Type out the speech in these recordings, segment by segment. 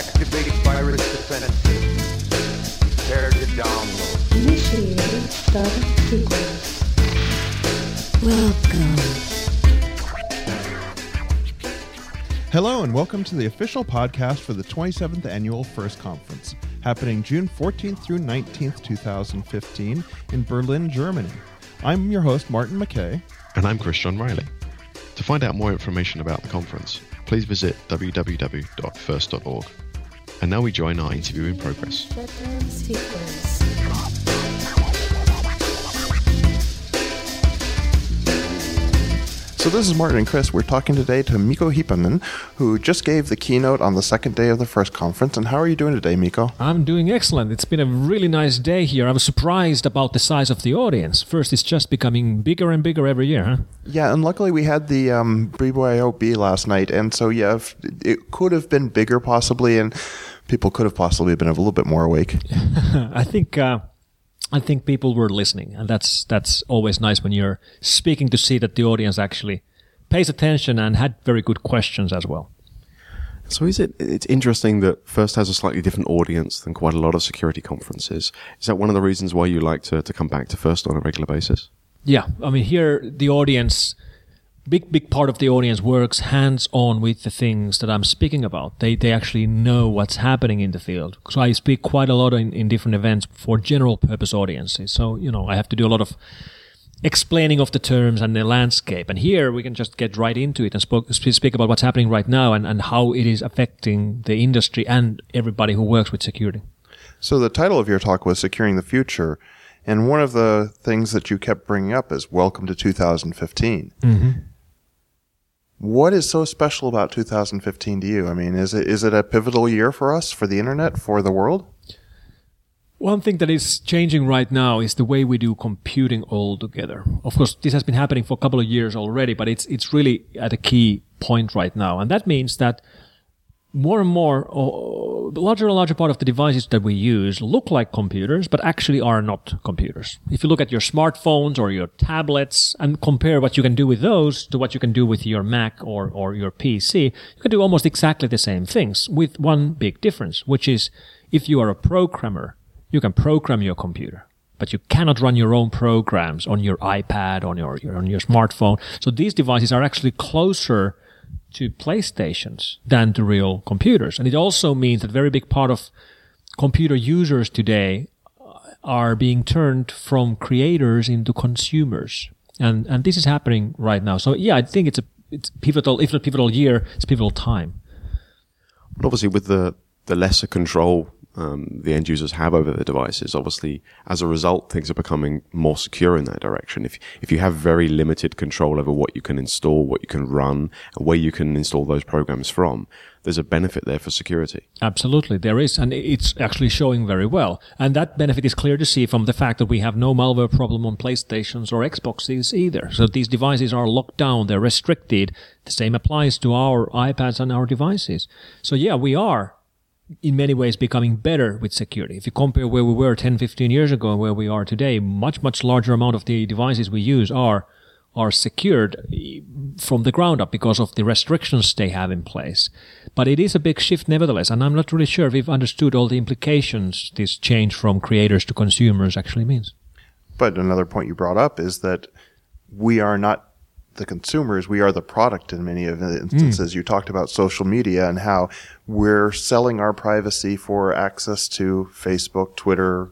Activate virus defense. Prepare to download. Initiating startup sequence. Welcome. Hello, and welcome to the official podcast for the 27th Annual FIRST Conference, happening June 14th through 19th, 2015, in Berlin, Germany. I'm your host, Martin McKay. And I'm Christian Riley. To find out more information about the conference, please visit www.first.org. And now we join our interview in progress. So, this is Martin and Chris. We're talking today to Mikko Hyppönen, who just gave the keynote on the second day of the FIRST Conference. And how are you doing today, Mikko? I'm doing excellent. It's been a really nice day here. I was surprised about the size of the audience. First, it's just becoming bigger and bigger every year, huh? Yeah, and luckily we had the um, BYOB last night, and so yeah, it could have been bigger possibly, and people could have possibly been a little bit more awake. I think uh, I think people were listening, and that's that's always nice when you're speaking to see that the audience actually pays attention and had very good questions as well. So is it? It's interesting that First has a slightly different audience than quite a lot of security conferences. Is that one of the reasons why you like to, to come back to First on a regular basis? Yeah, I mean here the audience, big big part of the audience works hands on with the things that I'm speaking about. They they actually know what's happening in the field. So I speak quite a lot in, in different events for general purpose audiences. So you know I have to do a lot of explaining of the terms and the landscape. And here we can just get right into it and spoke, speak about what's happening right now and, and how it is affecting the industry and everybody who works with security. So the title of your talk was Securing the Future, and one of the things that you kept bringing up is Welcome to 2015. What is so special about 2015 to you? I mean, is it is it a pivotal year for us, for the internet, for the world? One thing that is changing right now is the way we do computing altogether. Of course, this has been happening for a couple of years already, but it's it's really at a key point right now, and that means that more and more, larger and larger part of the devices that we use look like computers, but actually are not computers. If you look at your smartphones or your tablets and compare what you can do with those to what you can do with your Mac or, or your PC, you can do almost exactly the same things with one big difference, which is if you are a programmer, you can program your computer. But you cannot run your own programs on your iPad, on your, your on your smartphone. So these devices are actually closer to PlayStations than to real computers. And it also means that very big part of computer users today are being turned from creators into consumers. And, and this is happening right now. So yeah, I think it's a, it's pivotal, if not pivotal year, it's pivotal time. But obviously, with the the lesser control um, the end users have over their devices, obviously, as a result, things are becoming more secure in that direction. If if you have very limited control over what you can install, what you can run, and where you can install those programs from, there's a benefit there for security. Absolutely, there is, and it's actually showing very well. And that benefit is clear to see from the fact that we have no malware problem on PlayStations or Xboxes either. So these devices are locked down, they're restricted. The same applies to our iPads and our devices. So yeah, we are in many ways becoming better with security. If you compare where we were 10, 15 years ago and where we are today, much, much larger amount of the devices we use are are secured eh, from the ground up because of the restrictions they have in place. But it is a big shift nevertheless, and I'm not really sure if we've understood all the implications this change from creators to consumers actually means. But another point you brought up is that we are not the consumers, we are the product in many of the instances. You talked about social media and how we're selling our privacy for access to Facebook, Twitter,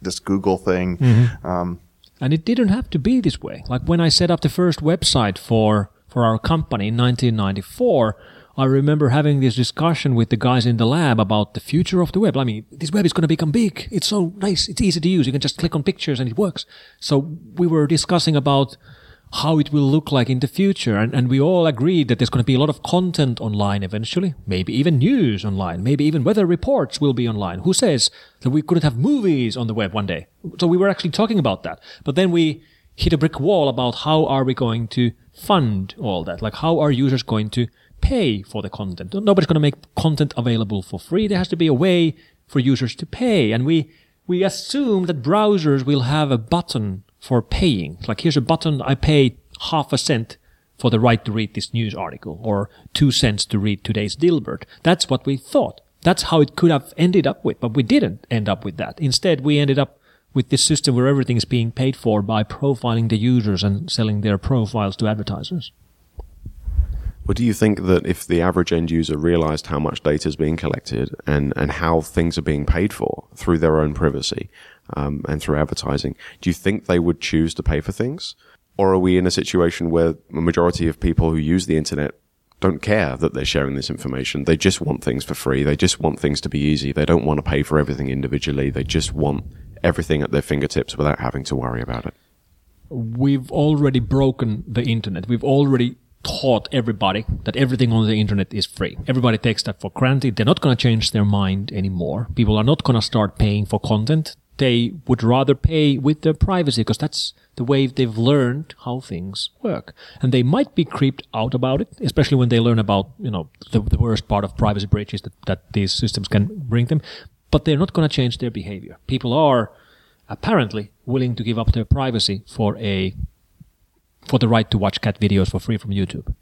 this Google thing. Um, And it didn't have to be this way. Like when I set up the first website for, for our company in 1994, I remember having this discussion with the guys in the lab about the future of the web. I mean, this web is going to become big. It's so nice. It's easy to use. You can just click on pictures and it works. So we were discussing about how it will look like in the future. And, and we all agreed that there's going to be a lot of content online eventually, maybe even news online, maybe even weather reports will be online. Who says that we couldn't have movies on the web one day? So we were actually talking about that. But then we hit a brick wall about how are we going to fund all that? Like how are users going to pay for the content? Nobody's going to make content available for free. There has to be a way for users to pay. And we, we assume that browsers will have a button for paying. Like here's a button, I pay half a cent for the right to read this news article or two cents to read today's Dilbert. That's what we thought. That's how it could have ended up with, but we didn't end up with that. Instead, we ended up with this system where everything is being paid for by profiling the users and selling their profiles to advertisers. Well, do you think that if the average end user realized how much data is being collected and, and how things are being paid for through their own privacy um, and through advertising, do you think they would choose to pay for things? Or are we in a situation where a majority of people who use the internet don't care that they're sharing this information? They just want things for free. They just want things to be easy. They don't want to pay for everything individually. They just want everything at their fingertips without having to worry about it. We've already broken the internet. We've already taught everybody that everything on the internet is free. Everybody takes that for granted. They're not going to change their mind anymore. People are not going to start paying for content. They would rather pay with their privacy because that's the way they've learned how things work. And they might be creeped out about it, especially when they learn about, you know, the, the worst part of privacy breaches that, that these systems can bring them. But they're not going to change their behavior. People are apparently willing to give up their privacy for a for the right to watch cat videos for free from YouTube.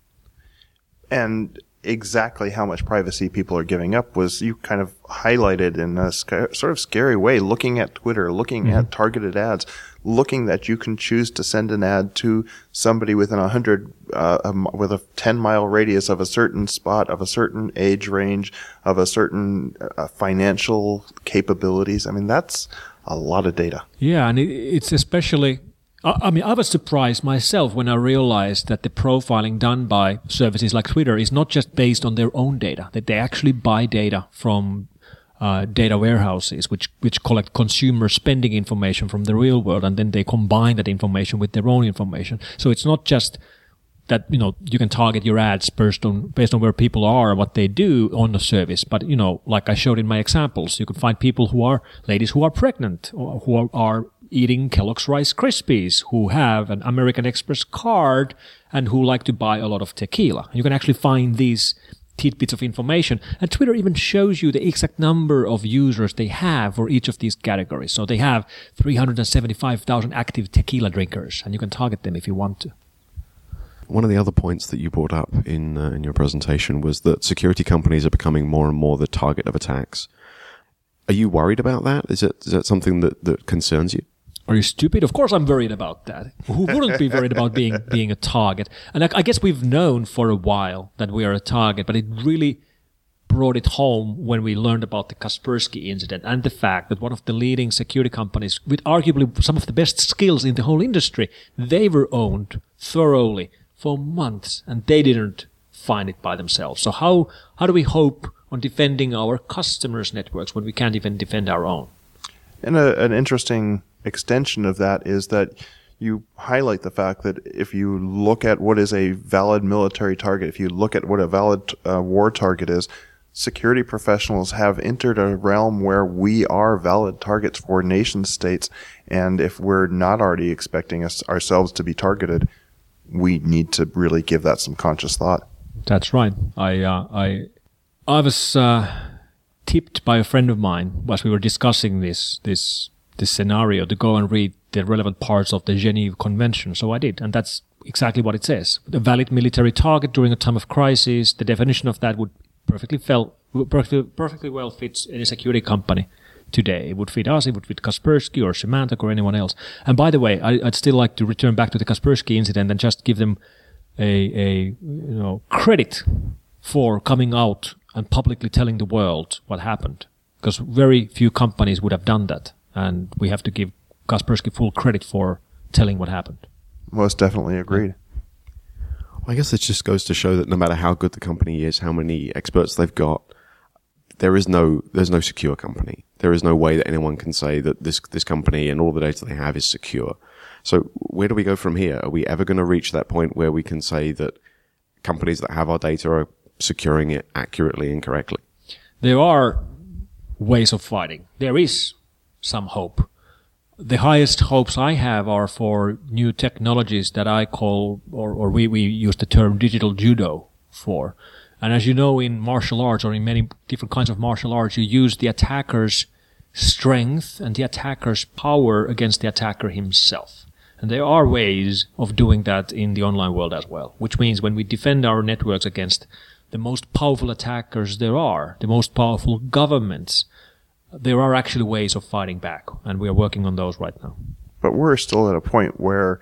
and exactly how much privacy people are giving up was you kind of highlighted in a sc- sort of scary way looking at twitter looking at targeted ads looking that you can choose to send an ad to somebody within a hundred uh, with a 10 mile radius of a certain spot of a certain age range of a certain uh, financial capabilities i mean that's a lot of data Yeah, and it, it's especially. I mean, I was surprised myself when I realized that the profiling done by services like Twitter is not just based on their own data; that they actually buy data from uh, data warehouses, which which collect consumer spending information from the real world, and then they combine that information with their own information. So it's not just that you know you can target your ads based on based on where people are and what they do on the service but you know like i showed in my examples you could find people who are ladies who are pregnant or who are, are eating kellogg's rice krispies who have an american express card and who like to buy a lot of tequila you can actually find these tidbits of information and twitter even shows you the exact number of users they have for each of these categories so they have 375000 active tequila drinkers and you can target them if you want to One of the other points that you brought up in uh, in your presentation was that security companies are becoming more and more the target of attacks. Are you worried about that? Is it is that something that, that concerns you? Are you stupid? Of course, I'm worried about that. Who wouldn't be worried about being being a target? And I, I guess we've known for a while that we are a target, but it really brought it home when we learned about the Kaspersky incident and the fact that one of the leading security companies, with arguably some of the best skills in the whole industry, they were owned thoroughly for months, and they didn't find it by themselves. So how how do we hope on defending our customers' networks when we can't even defend our own? And a, an interesting extension of that is that you highlight the fact that if you look at what is a valid military target, if you look at what a valid uh, war target is, security professionals have entered a realm where we are valid targets for nation states. And if we're not already expecting us ourselves to be targeted, we need to really give that some conscious thought. That's right. I uh, I I was uh, tipped by a friend of mine as we were discussing this this this scenario to go and read the relevant parts of the Geneva Convention. So I did, and that's exactly what it says. A valid military target during a time of crisis. The definition of that would perfectly fell perfectly, perfectly well fits any security company today. It would fit us. It would fit Kaspersky or Symantec or anyone else. And by the way, I, I'd still like to return back to the Kaspersky incident and just give them a, a you know credit for coming out and publicly telling the world what happened because very few companies would have done that and we have to give Kaspersky full credit for telling what happened Most definitely agreed. I guess this just goes to show that no matter how good the company is, how many experts they've got, there is no there's no secure company. There is no way that anyone can say that this this company and all the data they have is secure. So where do we go from here? Are we ever going to reach that point where we can say that companies that have our data are securing it accurately and correctly? there are ways of fighting there is some hope the highest hopes I have are for new technologies that I call, or, or we, we use the term digital judo for. And as you know, in martial arts or in many different kinds of martial arts, you use the attacker's strength and the attacker's power against the attacker himself. And there are ways of doing that in the online world as well, which means when we defend our networks against the most powerful attackers there are, the most powerful governments, there are actually ways of fighting back, and we are working on those right now. But we're still at a point where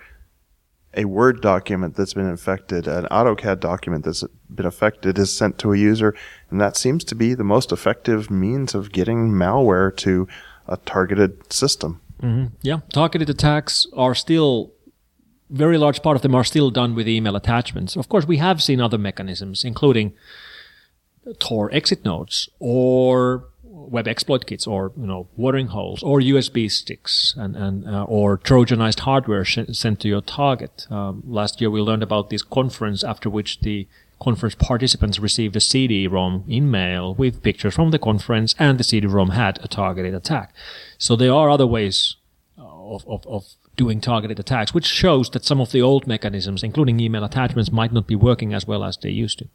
a Word document that's been infected, an AutoCAD document that's been affected is sent to a user, and that seems to be the most effective means of getting malware to a targeted system. Mm-hmm. Yeah, targeted attacks are still very large part of them are still done with email attachments. Of course, we have seen other mechanisms, including Tor exit nodes or web exploit kits or you know watering holes or USB sticks and and uh, or Trojanized hardware sh- sent to your target. Um, last year we learned about this conference after which the conference participants received a CD-ROM in mail with pictures from the conference and the CD-ROM had a targeted attack. So there are other ways of, of, of doing targeted attacks, which shows that some of the old mechanisms, including email attachments, might not be working as well as they used to.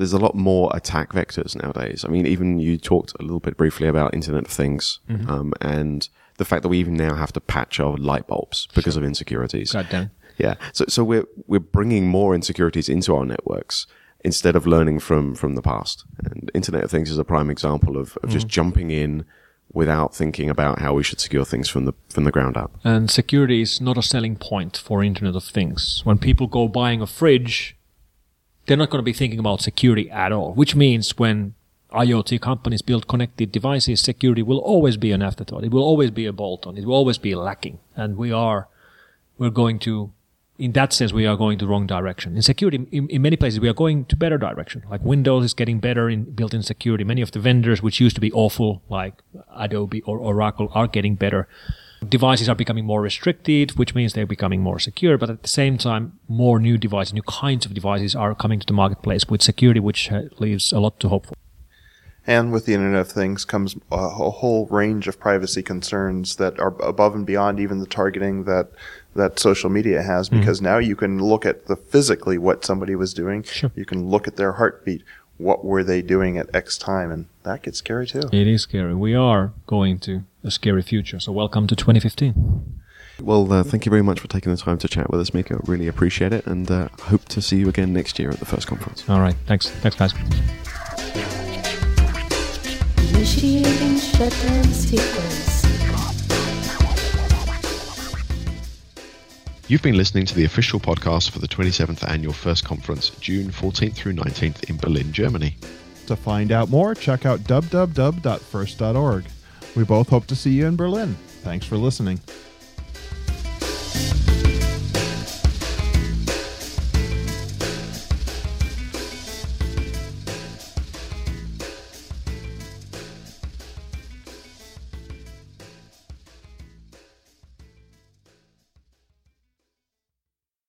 There's a lot more attack vectors nowadays. I mean, even you talked a little bit briefly about Internet of Things um, and the fact that we even now have to patch our light bulbs because of insecurities. God damn. Yeah. So, so we're, we're bringing more insecurities into our networks instead of learning from, from the past. And Internet of Things is a prime example of, of just jumping in without thinking about how we should secure things from the, from the ground up. And security is not a selling point for Internet of Things. When people go buying a fridge, they're not going to be thinking about security at all, which means when IoT companies build connected devices, security will always be an afterthought. It will always be a bolt on. It will always be lacking. And we are, we're going to, in that sense, we are going the wrong direction. In security, in, in many places, we are going to better direction. Like Windows is getting better in built-in security. Many of the vendors, which used to be awful, like Adobe or Oracle, are getting better. Devices are becoming more restricted, which means they're becoming more secure. But at the same time, more new devices, new kinds of devices are coming to the marketplace with security, which uh, leaves a lot to hope for. And with the Internet of Things comes a, whole range of privacy concerns that are above and beyond even the targeting that that social media has. Because now you can look at the physically what somebody was doing. Sure. You can look at their heartbeat. What were they doing at X time? And that gets scary too. It is scary. We are going to a scary future. So welcome to 2015. Well, uh, thank you very much for taking the time to chat with us, Mikko. Really appreciate it, and uh, hope to see you again next year at the first conference. All right. Thanks. Thanks, guys. Initiating shutdown sequence. You've been listening to the official podcast for the 27th Annual First Conference, June 14th through 19th in Berlin, Germany. To find out more, check out www.first.org. We both hope to see you in Berlin. Thanks for listening.